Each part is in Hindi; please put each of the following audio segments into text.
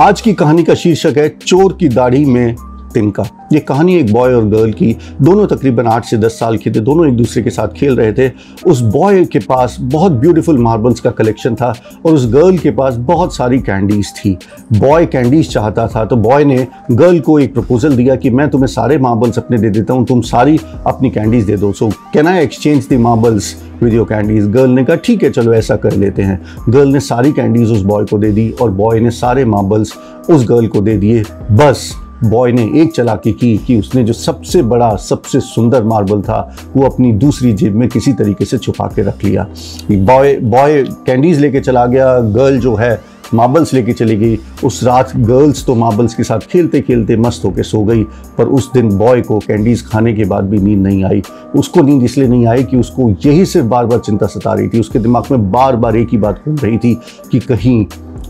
आज की कहानी का शीर्षक है चोर की दाढ़ी में तिनका ये कहानी एक बॉय और गर्ल की, दोनों तकरीबन आठ से दस साल के थे, दोनों एक दूसरे के साथ खेल रहे थे। उस बॉय के पास बहुत ब्यूटीफुल मार्बल्स का कलेक्शन था और उस गर्ल के पास बहुत सारी कैंडीज थी। बॉय कैंडीज चाहता था तो बॉय ने गर्ल को एक प्रपोजल दिया कि मैं तुम्हें सारे मार्बल्स अपने दे देता हूँ, तुम सारी अपनी कैंडीज दे दो। So can I exchange the marbles with your candies girl ने कहा, ठीक है, चलो, ऐसा कर लेते हैं। गर्ल ने सारी कैंडीज उस बॉय को दे दी और बॉय ने सारे मार्बल्स उस गर्ल को दे दिए। बस। बॉय ने एक चलाकी की कि उसने जो सबसे बड़ा, सबसे सुंदर मार्बल था, वो अपनी दूसरी जेब में किसी तरीके से छुपा के रख लिया। बॉय बॉय कैंडीज लेके चला गया, गर्ल जो है, मार्बल्स लेके चली गई। उस रात गर्ल्स तो मार्बल्स के साथ खेलते खेलते मस्त होकर सो गई, पर उस दिन बॉय को कैंडीज खाने के बाद भी नींद नहीं आई। उसको नींद इसलिए नहीं आई कि उसको यही सिर्फ़ बार बार चिंता सता रही थी। उसके दिमाग में बार बार एक ही बात घूम रही थी कि कहीं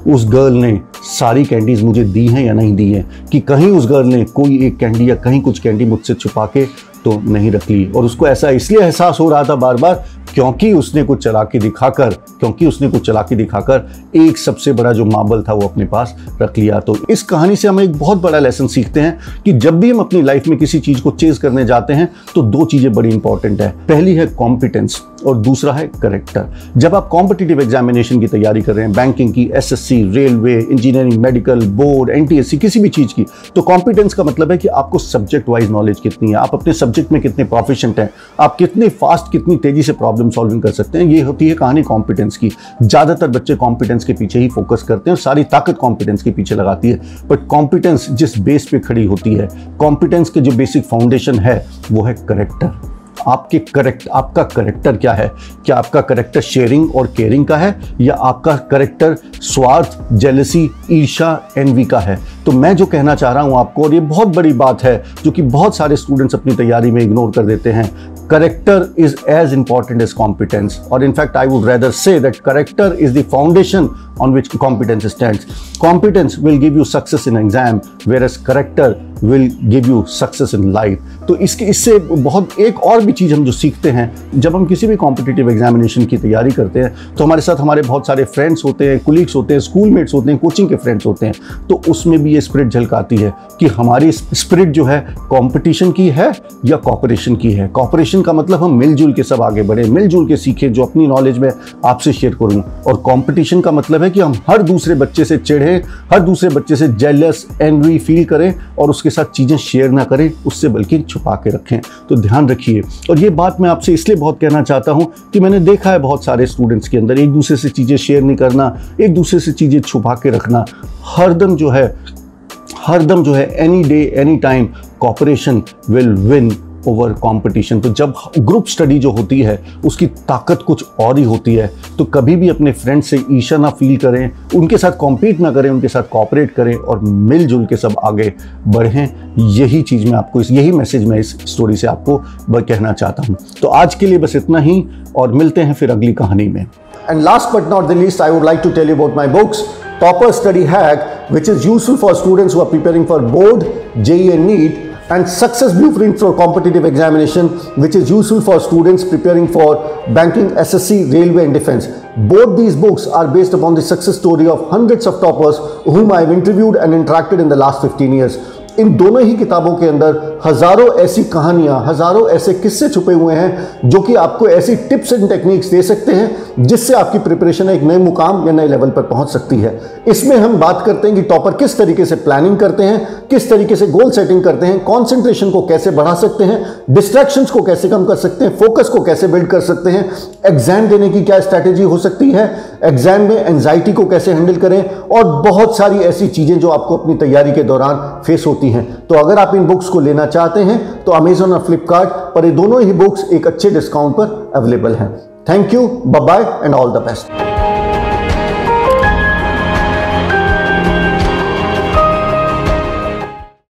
उस गर्ल ने सारी कैंडीज मुझे दी हैं या नहीं दी हैं? कि कहीं उस गर्ल ने कोई एक कैंडी या कहीं कुछ कैंडी मुझसे छुपा के तो नहीं रख ली। और उसको ऐसा इसलिए एहसास हो रहा था बार बार क्योंकि उसने कुछ चलाकी दिखाकर, क्योंकि उसने कुछ चलाकी दिखाकर एक सबसे बड़ा जो मार्बल था वो अपने पास रख लिया। तो इस कहानी से हम एक बहुत बड़ा लेसन सीखते हैं कि जब भी हम अपनी लाइफ में किसी चीज़ को चेज करने जाते हैं तो दो चीज़ें बड़ी इंपॉर्टेंट है। पहली है कॉम्पिटेंस और दूसरा है करेक्टर जब आप कॉम्पिटिटिव एग्जामिनेशन की तैयारी कर रहे हैं बैंकिंग की SSC railway engineering medical board NTSC किसी भी चीज़ की तो कॉम्पिटेंस का मतलब है कि आपको सब्जेक्ट वाइज नॉलेज कितनी है, आप अपने सब्जेक्ट में कितने प्रोफिशेंट हैं, आप कितने फास्ट कितनी तेज़ी से प्रॉब्लम प्रॉब्लम सॉल्विंग कर सकते हैं। ये होती है कहानी कॉम्पिटेंस की। ज़्यादातर बच्चे कॉम्पिटेंस के पीछे ही फोकस करते हैं सारी ताकत कॉम्पिटेंस के पीछे लगाती है। बट कॉम्पिटेंस जिस बेस पे खड़ी होती है कॉम्पिटेंस के जो बेसिक फाउंडेशन है, वो है करेक्टर आपके करेक्ट आपका करेक्टर क्या है? क्या आपका करेक्टर शेयरिंग और केयरिंग का है? या आपका करेक्टर स्वार्थ जेलसी ईर्षा एनवी का है? तो मैं जो कहना चाह रहा हूँ आपको, और ये बहुत बड़ी बात है, जो कि बहुत सारे स्टूडेंट्स अपनी तैयारी में इग्नोर कर देते हैं character is as important as competence. Or in fact i would rather say that character is the foundation which competence stand competence will give you success in exam whereas character will give you success in life तो इसके, इससे बहुत, एक और भी चीज़ हम जो सीखते हैं, जब हम किसी भी कॉम्पिटिटिव एग्जामिनेशन की तैयारी करते हैं तो हमारे साथ हमारे बहुत सारे फ्रेंड्स होते हैं कुलीग्स होते हैं स्कूल मेट्स होते हैं कोचिंग के फ्रेंड्स होते हैं तो उसमें भी ये स्पिरिट झलकाती है कि हमारी स्पिरिट जो है कॉम्पिटिशन की है या कॉपरेशन की है। कॉपरेशन का मतलब हम मिलजुल के सब आगे बढ़े, मिलजुल के सीखे, जो अपनी नॉलेज में आपसे शेयर करूँ। और कॉम्पिटिशन का मतलब है कि हम हर दूसरे बच्चे से चिढ़े, हर दूसरे बच्चे से जेलस एंग्री फील करें और उसके साथ चीज़ें शेयर ना करें, उससे बल्कि छुपा के रखें। तो ध्यान रखिए। और ये बात मैं आपसे इसलिए बहुत कहना चाहता हूँ कि मैंने देखा है बहुत सारे स्टूडेंट्स के अंदर, एक दूसरे से चीज़ें शेयर नहीं करना, एक दूसरे से चीज़ें छुपा के रखना। हरदम जो है, हरदम जो है any day any time cooperation will win over competition तो जब ग्रुप स्टडी जो होती है उसकी ताकत कुछ और ही होती है तो कभी भी अपने फ्रेंड से ईशा ना फील करें उनके साथ कॉम्पीट ना करें उनके साथ कॉपरेट करें और मिलजुल के सब आगे बढ़ें। यही चीज़ मैं आपको इस यही मैसेज मैं इस स्टोरी से आपको कहना चाहता हूँ। तो आज के लिए बस इतना ही और मिलते हैं फिर अगली कहानी में। And last but not the least I would like to tell about my books Topper Study Hack, which is useful for students who are preparing for board, JEE and NEET, and success blueprint for competitive examination which is useful for students preparing for banking ssc railway and defense both these books are based upon the success story of hundreds of toppers whom i have interviewed and interacted in the last 15 years इन दोनों ही किताबों के अंदर हज़ारों ऐसी कहानियाँ, हज़ारों ऐसे किस्से छुपे हुए हैं जो कि आपको ऐसी टिप्स एंड टेक्निक्स दे सकते हैं जिससे आपकी प्रिपरेशन एक नए मुकाम या नए लेवल पर पहुँच सकती है। इसमें हम बात करते हैं कि टॉपर किस तरीके से प्लानिंग करते हैं, किस तरीके से गोल सेटिंग करते हैं, कॉन्सेंट्रेशन को कैसे बढ़ा सकते हैं, डिस्ट्रैक्शंस को कैसे कम कर सकते हैं, फोकस को कैसे बिल्ड कर सकते हैं, एग्ज़ाम देने की क्या स्ट्रैटेजी हो सकती है, एग्ज़ाम में एंजाइटी को कैसे हैंडल करें और बहुत सारी ऐसी चीज़ें जो आपको अपनी तैयारी के दौरान फेस होती हैं। तो अगर आप इन बुक्स को लेना चाहते हैं तो अमेजोन और फ्लिपकार्ट पर ये दोनों ही बुक्स एक अच्छे डिस्काउंट पर अवेलेबल हैं। Thank you bye and all the best